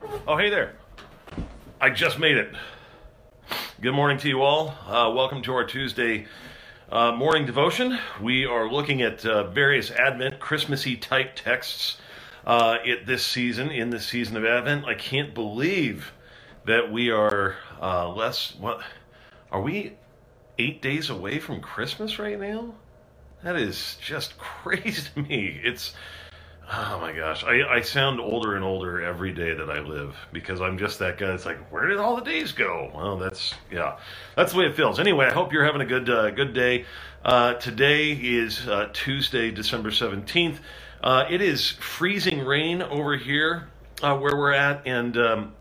Oh, hey there. I just made it. Good morning to you all. Uh, welcome to our Tuesday uh, morning devotion. We are looking at uh, various Advent, Christmassy type texts uh, it, this season, in this season of Advent. I can't believe that we are uh, less, what, are we eight days away from Christmas right now? That is just crazy to me. It's Oh my gosh, I, I sound older and older every day that I live because I'm just that guy. It's like, where did all the days go? Well, that's yeah, that's the way it feels. Anyway, I hope you're having a good uh, good day. Uh, today is uh, Tuesday, December seventeenth. Uh, it is freezing rain over here uh, where we're at, and um,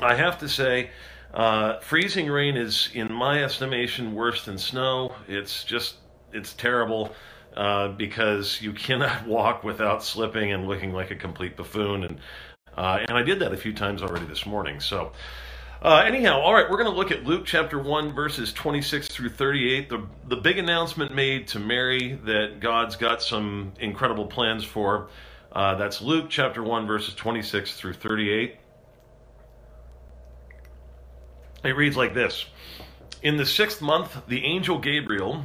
I have to say, uh, freezing rain is, in my estimation, worse than snow. It's just it's terrible uh, because you cannot walk without slipping and looking like a complete buffoon. And uh, and I did that a few times already this morning. So. Uh, anyhow, all right, we're going to look at Luke chapter 1, verses 26 through 38. The, the big announcement made to Mary that God's got some incredible plans for. Uh, that's Luke chapter 1, verses 26 through 38. It reads like this In the sixth month, the angel Gabriel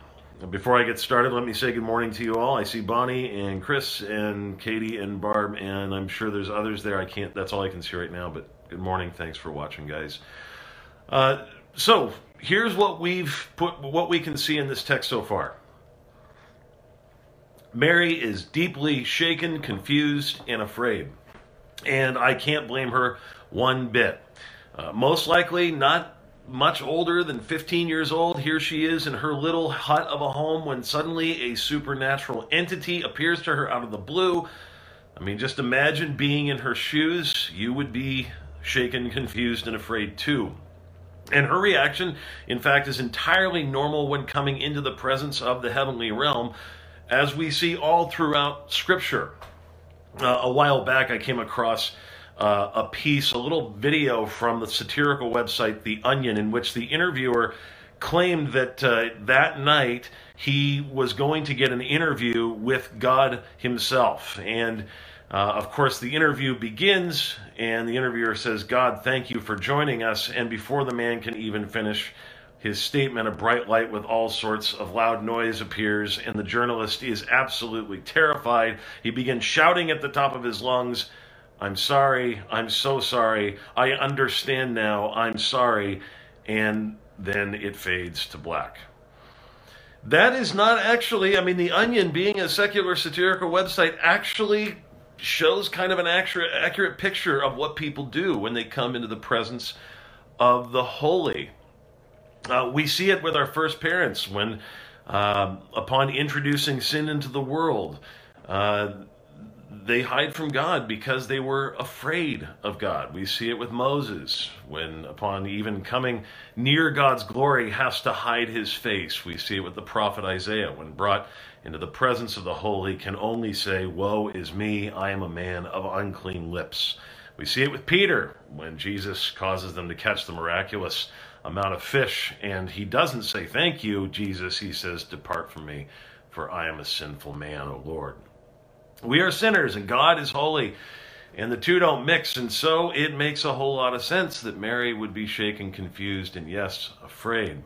Before I get started, let me say good morning to you all. I see Bonnie and Chris and Katie and Barb, and I'm sure there's others there. I can't, that's all I can see right now, but good morning. Thanks for watching, guys. Uh, so, here's what we've put, what we can see in this text so far. Mary is deeply shaken, confused, and afraid. And I can't blame her one bit. Uh, most likely not much older than 15 years old. Here she is in her little hut of a home when suddenly a supernatural entity appears to her out of the blue. I mean, just imagine being in her shoes. You would be shaken, confused, and afraid too. And her reaction, in fact, is entirely normal when coming into the presence of the heavenly realm, as we see all throughout Scripture. Uh, a while back, I came across uh, a piece, a little video from the satirical website The Onion, in which the interviewer claimed that uh, that night he was going to get an interview with God Himself. And uh, of course, the interview begins, and the interviewer says, God, thank you for joining us. And before the man can even finish his statement, a bright light with all sorts of loud noise appears, and the journalist is absolutely terrified. He begins shouting at the top of his lungs, I'm sorry. I'm so sorry. I understand now. I'm sorry. And then it fades to black. That is not actually, I mean, The Onion, being a secular satirical website, actually shows kind of an accurate, accurate picture of what people do when they come into the presence of the holy. Uh, we see it with our first parents when, uh, upon introducing sin into the world, uh, they hide from God because they were afraid of God. We see it with Moses when, upon even coming near God's glory, has to hide his face. We see it with the prophet Isaiah when brought into the presence of the holy can only say, Woe is me, I am a man of unclean lips. We see it with Peter when Jesus causes them to catch the miraculous amount of fish, and he doesn't say, Thank you, Jesus. He says, Depart from me, for I am a sinful man, O Lord. We are sinners, and God is holy, and the two don't mix, and so it makes a whole lot of sense that Mary would be shaken, confused, and yes, afraid.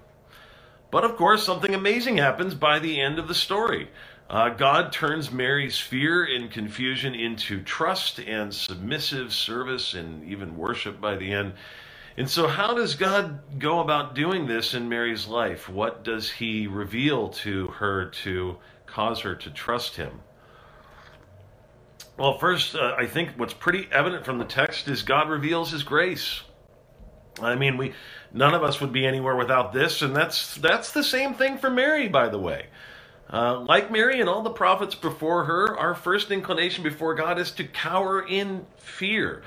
But of course, something amazing happens by the end of the story. Uh, God turns Mary's fear and confusion into trust and submissive service and even worship by the end. And so, how does God go about doing this in Mary's life? What does He reveal to her to cause her to trust Him? Well, first, uh, I think what's pretty evident from the text is God reveals His grace. I mean, we none of us would be anywhere without this, and that's that's the same thing for Mary, by the way. Uh, like Mary and all the prophets before her, our first inclination before God is to cower in fear.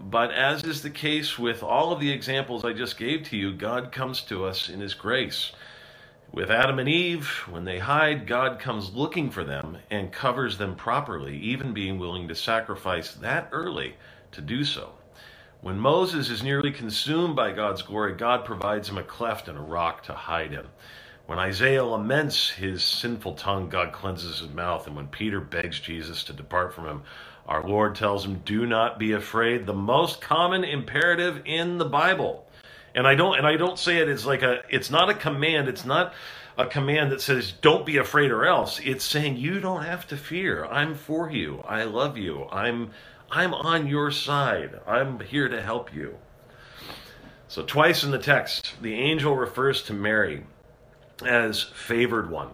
But as is the case with all of the examples I just gave to you, God comes to us in His grace. With Adam and Eve, when they hide, God comes looking for them and covers them properly, even being willing to sacrifice that early to do so. When Moses is nearly consumed by God's glory, God provides him a cleft and a rock to hide him. When Isaiah laments his sinful tongue, God cleanses his mouth. And when Peter begs Jesus to depart from him, our Lord tells him, Do not be afraid. The most common imperative in the Bible. And I don't and I don't say it as like a it's not a command, it's not a command that says don't be afraid or else. It's saying you don't have to fear. I'm for you. I love you. I'm I'm on your side. I'm here to help you. So twice in the text, the angel refers to Mary as favored one.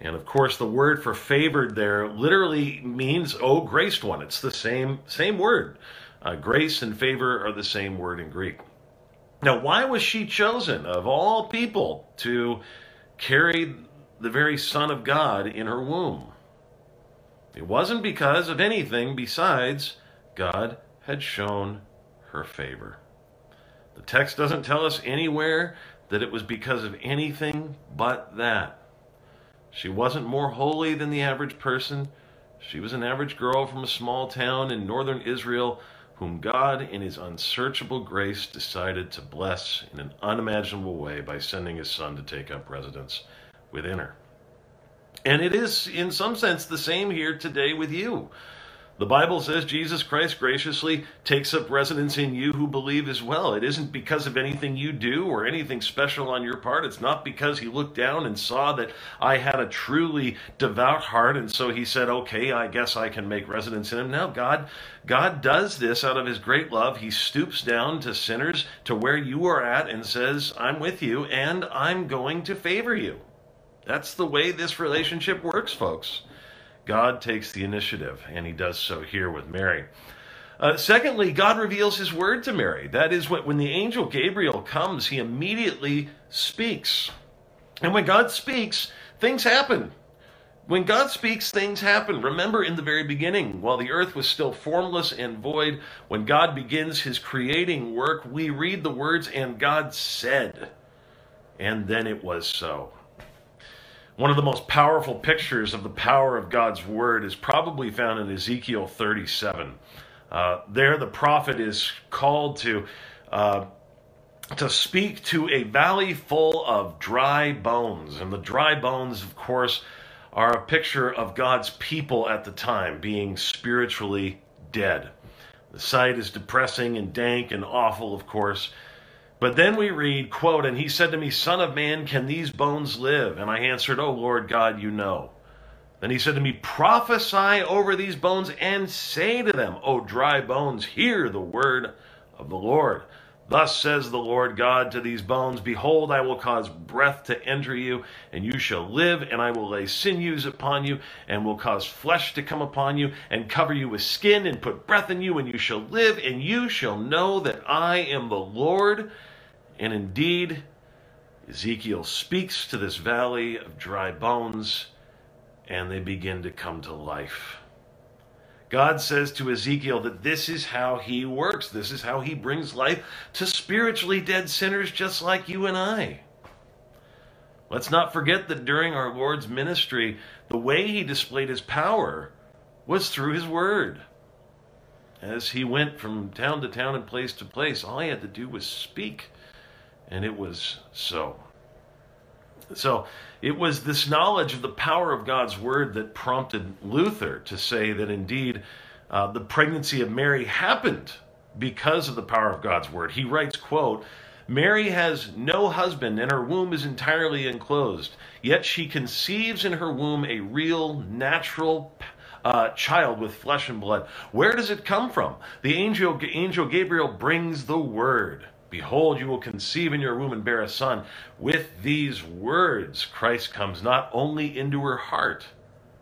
And of course, the word for favored there literally means oh graced one. It's the same same word. Uh, grace and favor are the same word in Greek. Now, why was she chosen of all people to carry the very Son of God in her womb? It wasn't because of anything besides God had shown her favor. The text doesn't tell us anywhere that it was because of anything but that. She wasn't more holy than the average person. She was an average girl from a small town in northern Israel whom God, in his unsearchable grace, decided to bless in an unimaginable way by sending his son to take up residence within her. And it is, in some sense, the same here today with you. The Bible says Jesus Christ graciously takes up residence in you who believe as well. It isn't because of anything you do or anything special on your part. It's not because he looked down and saw that I had a truly devout heart and so he said, "Okay, I guess I can make residence in him." Now God God does this out of his great love. He stoops down to sinners to where you are at and says, "I'm with you and I'm going to favor you." That's the way this relationship works, folks. God takes the initiative, and he does so here with Mary. Uh, secondly, God reveals his word to Mary. That is, when the angel Gabriel comes, he immediately speaks. And when God speaks, things happen. When God speaks, things happen. Remember in the very beginning, while the earth was still formless and void, when God begins his creating work, we read the words, and God said, and then it was so. One of the most powerful pictures of the power of God's word is probably found in Ezekiel 37. Uh, there, the prophet is called to uh, to speak to a valley full of dry bones, and the dry bones, of course, are a picture of God's people at the time being spiritually dead. The sight is depressing and dank and awful, of course. But then we read, quote, And he said to me, Son of man, can these bones live? And I answered, Oh Lord God, you know. Then he said to me, Prophesy over these bones and say to them, O dry bones, hear the word of the Lord. Thus says the Lord God to these bones Behold, I will cause breath to enter you, and you shall live, and I will lay sinews upon you, and will cause flesh to come upon you, and cover you with skin, and put breath in you, and you shall live, and you shall know that I am the Lord. And indeed, Ezekiel speaks to this valley of dry bones, and they begin to come to life. God says to Ezekiel that this is how he works. This is how he brings life to spiritually dead sinners just like you and I. Let's not forget that during our Lord's ministry, the way he displayed his power was through his word. As he went from town to town and place to place, all he had to do was speak And it was so. So it was this knowledge of the power of God's word that prompted Luther to say that indeed uh, the pregnancy of Mary happened because of the power of God's word. He writes, quote, Mary has no husband and her womb is entirely enclosed, yet she conceives in her womb a real natural uh, child with flesh and blood. Where does it come from? The angel, angel Gabriel brings the word. Behold, you will conceive in your womb and bear a son. With these words, Christ comes not only into her heart,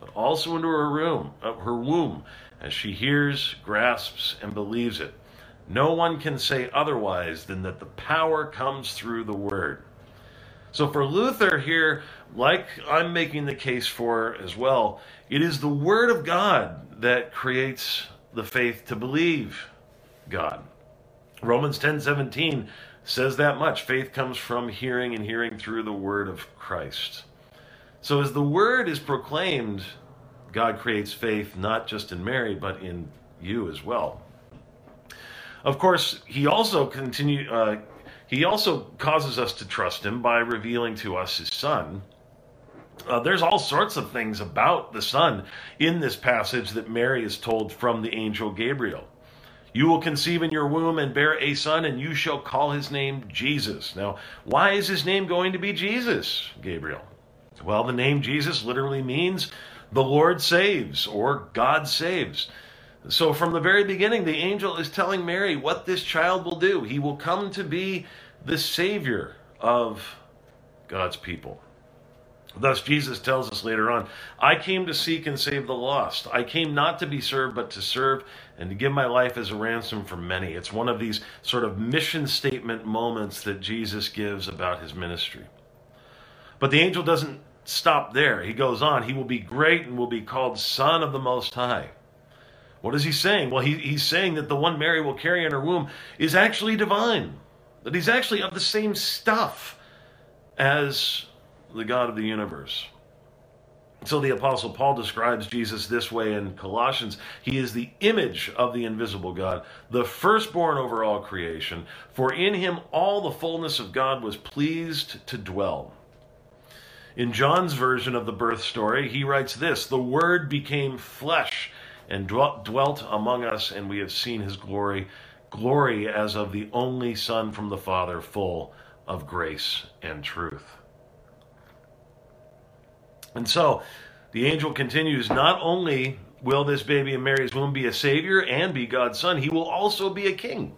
but also into her room, uh, her womb, as she hears, grasps, and believes it. No one can say otherwise than that the power comes through the word. So for Luther here, like I'm making the case for as well, it is the word of God that creates the faith to believe God. Romans 10:17 says that much. Faith comes from hearing and hearing through the word of Christ. So as the word is proclaimed, God creates faith not just in Mary but in you as well. Of course, he also continue uh, he also causes us to trust him by revealing to us his son. Uh, there's all sorts of things about the son in this passage that Mary is told from the angel Gabriel. You will conceive in your womb and bear a son, and you shall call his name Jesus. Now, why is his name going to be Jesus, Gabriel? Well, the name Jesus literally means the Lord saves or God saves. So, from the very beginning, the angel is telling Mary what this child will do. He will come to be the Savior of God's people. Thus, Jesus tells us later on, I came to seek and save the lost. I came not to be served, but to serve and to give my life as a ransom for many. It's one of these sort of mission statement moments that Jesus gives about his ministry. But the angel doesn't stop there. He goes on, He will be great and will be called Son of the Most High. What is he saying? Well, he, he's saying that the one Mary will carry in her womb is actually divine, that he's actually of the same stuff as the God of the universe. So the Apostle Paul describes Jesus this way in Colossians He is the image of the invisible God, the firstborn over all creation, for in him all the fullness of God was pleased to dwell. In John's version of the birth story, he writes this The Word became flesh and dwelt among us, and we have seen his glory, glory as of the only Son from the Father, full of grace and truth. And so the angel continues not only will this baby in Mary's womb be a savior and be God's son, he will also be a king.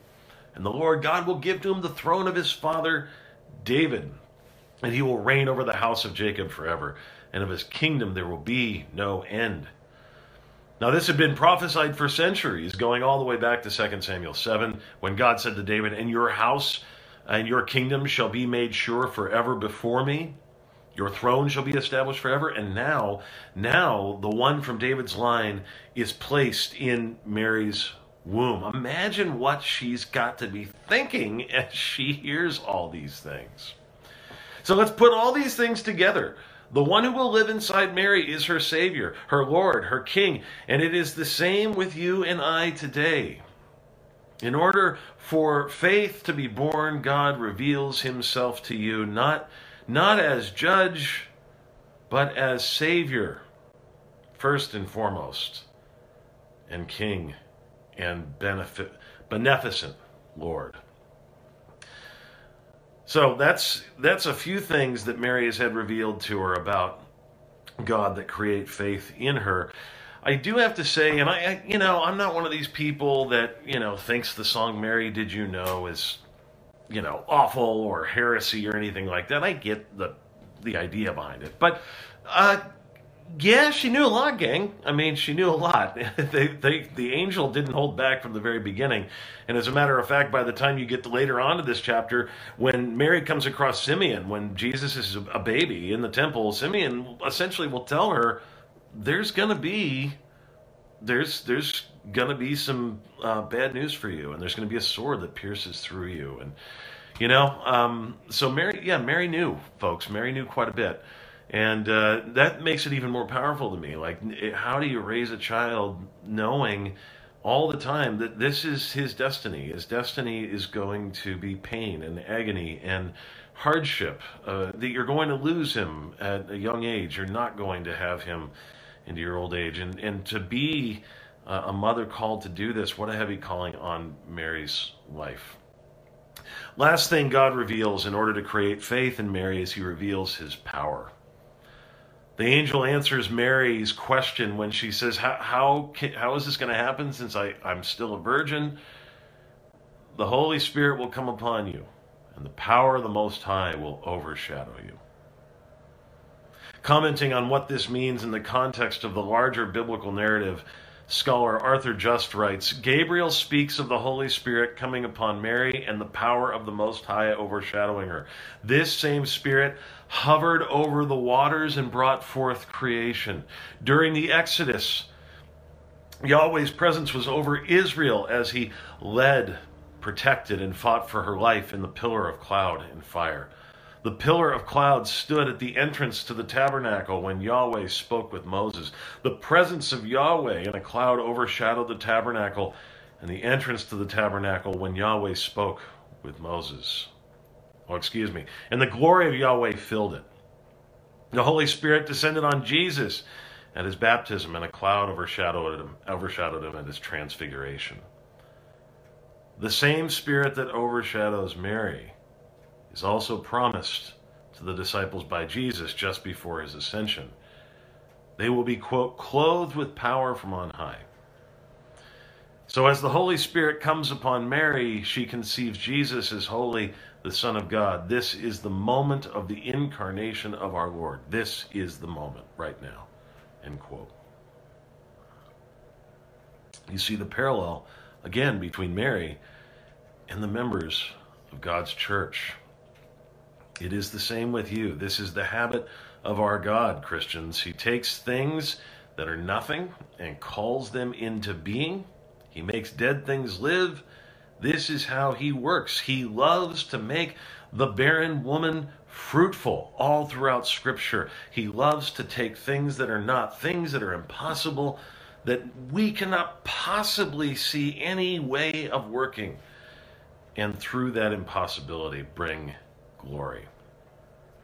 And the Lord God will give to him the throne of his father David, and he will reign over the house of Jacob forever, and of his kingdom there will be no end. Now, this had been prophesied for centuries, going all the way back to 2 Samuel 7, when God said to David, And your house and your kingdom shall be made sure forever before me. Your throne shall be established forever. And now, now the one from David's line is placed in Mary's womb. Imagine what she's got to be thinking as she hears all these things. So let's put all these things together. The one who will live inside Mary is her Savior, her Lord, her King. And it is the same with you and I today. In order for faith to be born, God reveals himself to you, not not as judge, but as Savior, first and foremost, and King and benefit, beneficent Lord. So that's that's a few things that Mary has had revealed to her about God that create faith in her. I do have to say, and I, I, you know, I'm not one of these people that you know thinks the song "Mary Did You Know" is you know, awful or heresy or anything like that. I get the the idea behind it, but uh, yeah, she knew a lot, gang. I mean, she knew a lot. they, they, the angel didn't hold back from the very beginning. And as a matter of fact, by the time you get later on to this chapter, when Mary comes across Simeon, when Jesus is a baby in the temple, Simeon essentially will tell her, "There's going to be, there's there's to be some uh, bad news for you, and there's to be a sword that pierces through you, and you know, um, so Mary, yeah, Mary knew, folks. Mary knew quite a bit, and uh, that makes it even more powerful to me. Like, how do you raise a child knowing all the time that this is his destiny. His destiny is going to be pain and agony and hardship, uh, that you're going to lose him at a young age. You're not going to have him into your old age. And, and to be a mother called to do this, what a heavy calling on Mary's life. Last thing God reveals in order to create faith in Mary is he reveals his power. The angel answers Mary's question when she says, How, how, can, how is this going to happen since I, I'm still a virgin? The Holy Spirit will come upon you, and the power of the Most High will overshadow you. Commenting on what this means in the context of the larger biblical narrative, scholar Arthur Just writes Gabriel speaks of the Holy Spirit coming upon Mary and the power of the Most High overshadowing her. This same Spirit hovered over the waters and brought forth creation. During the Exodus, Yahweh's presence was over Israel as he led, protected, and fought for her life in the pillar of cloud and fire. The pillar of cloud stood at the entrance to the tabernacle when Yahweh spoke with Moses. The presence of Yahweh in a cloud overshadowed the tabernacle and the entrance to the tabernacle when Yahweh spoke with Moses. Oh, excuse me. And the glory of Yahweh filled it. The Holy Spirit descended on Jesus at his baptism, and a cloud overshadowed him, overshadowed him at his transfiguration. The same Spirit that overshadows Mary is also promised to the disciples by Jesus just before his ascension. They will be, quote, clothed with power from on high. So, as the Holy Spirit comes upon Mary, she conceives Jesus as holy, the Son of God. This is the moment of the incarnation of our Lord. This is the moment right now. End quote. You see the parallel, again, between Mary and the members of God's church. It is the same with you. This is the habit of our God, Christians. He takes things that are nothing and calls them into being. He makes dead things live. This is how he works. He loves to make the barren woman fruitful all throughout Scripture. He loves to take things that are not, things that are impossible, that we cannot possibly see any way of working, and through that impossibility, bring glory.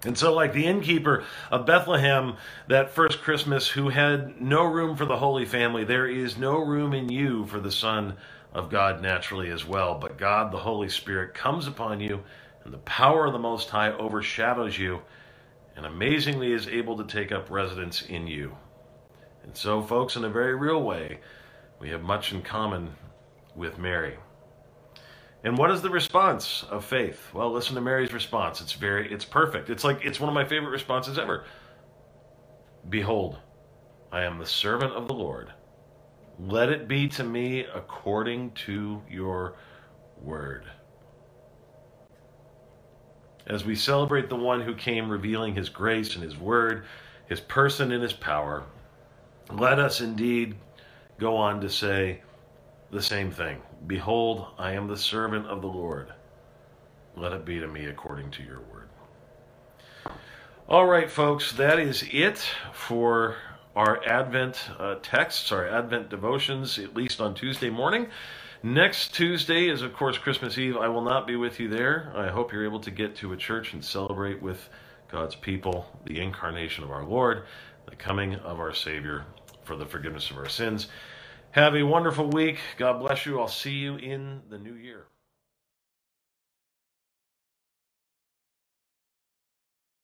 And so, like the innkeeper of Bethlehem that first Christmas, who had no room for the Holy Family, there is no room in you for the Son of God naturally as well. But God, the Holy Spirit, comes upon you, and the power of the Most High overshadows you, and amazingly is able to take up residence in you. And so, folks, in a very real way, we have much in common with Mary. And what is the response of faith? Well, listen to Mary's response. It's very it's perfect. It's like it's one of my favorite responses ever. Behold, I am the servant of the Lord. Let it be to me according to your word. As we celebrate the one who came revealing his grace and his word, his person and his power, let us indeed go on to say, the same thing. Behold, I am the servant of the Lord. Let it be to me according to your word. All right, folks, that is it for our Advent uh, texts, our Advent devotions, at least on Tuesday morning. Next Tuesday is, of course, Christmas Eve. I will not be with you there. I hope you're able to get to a church and celebrate with God's people the incarnation of our Lord, the coming of our Savior for the forgiveness of our sins. Have a wonderful week. God bless you. I'll see you in the new year.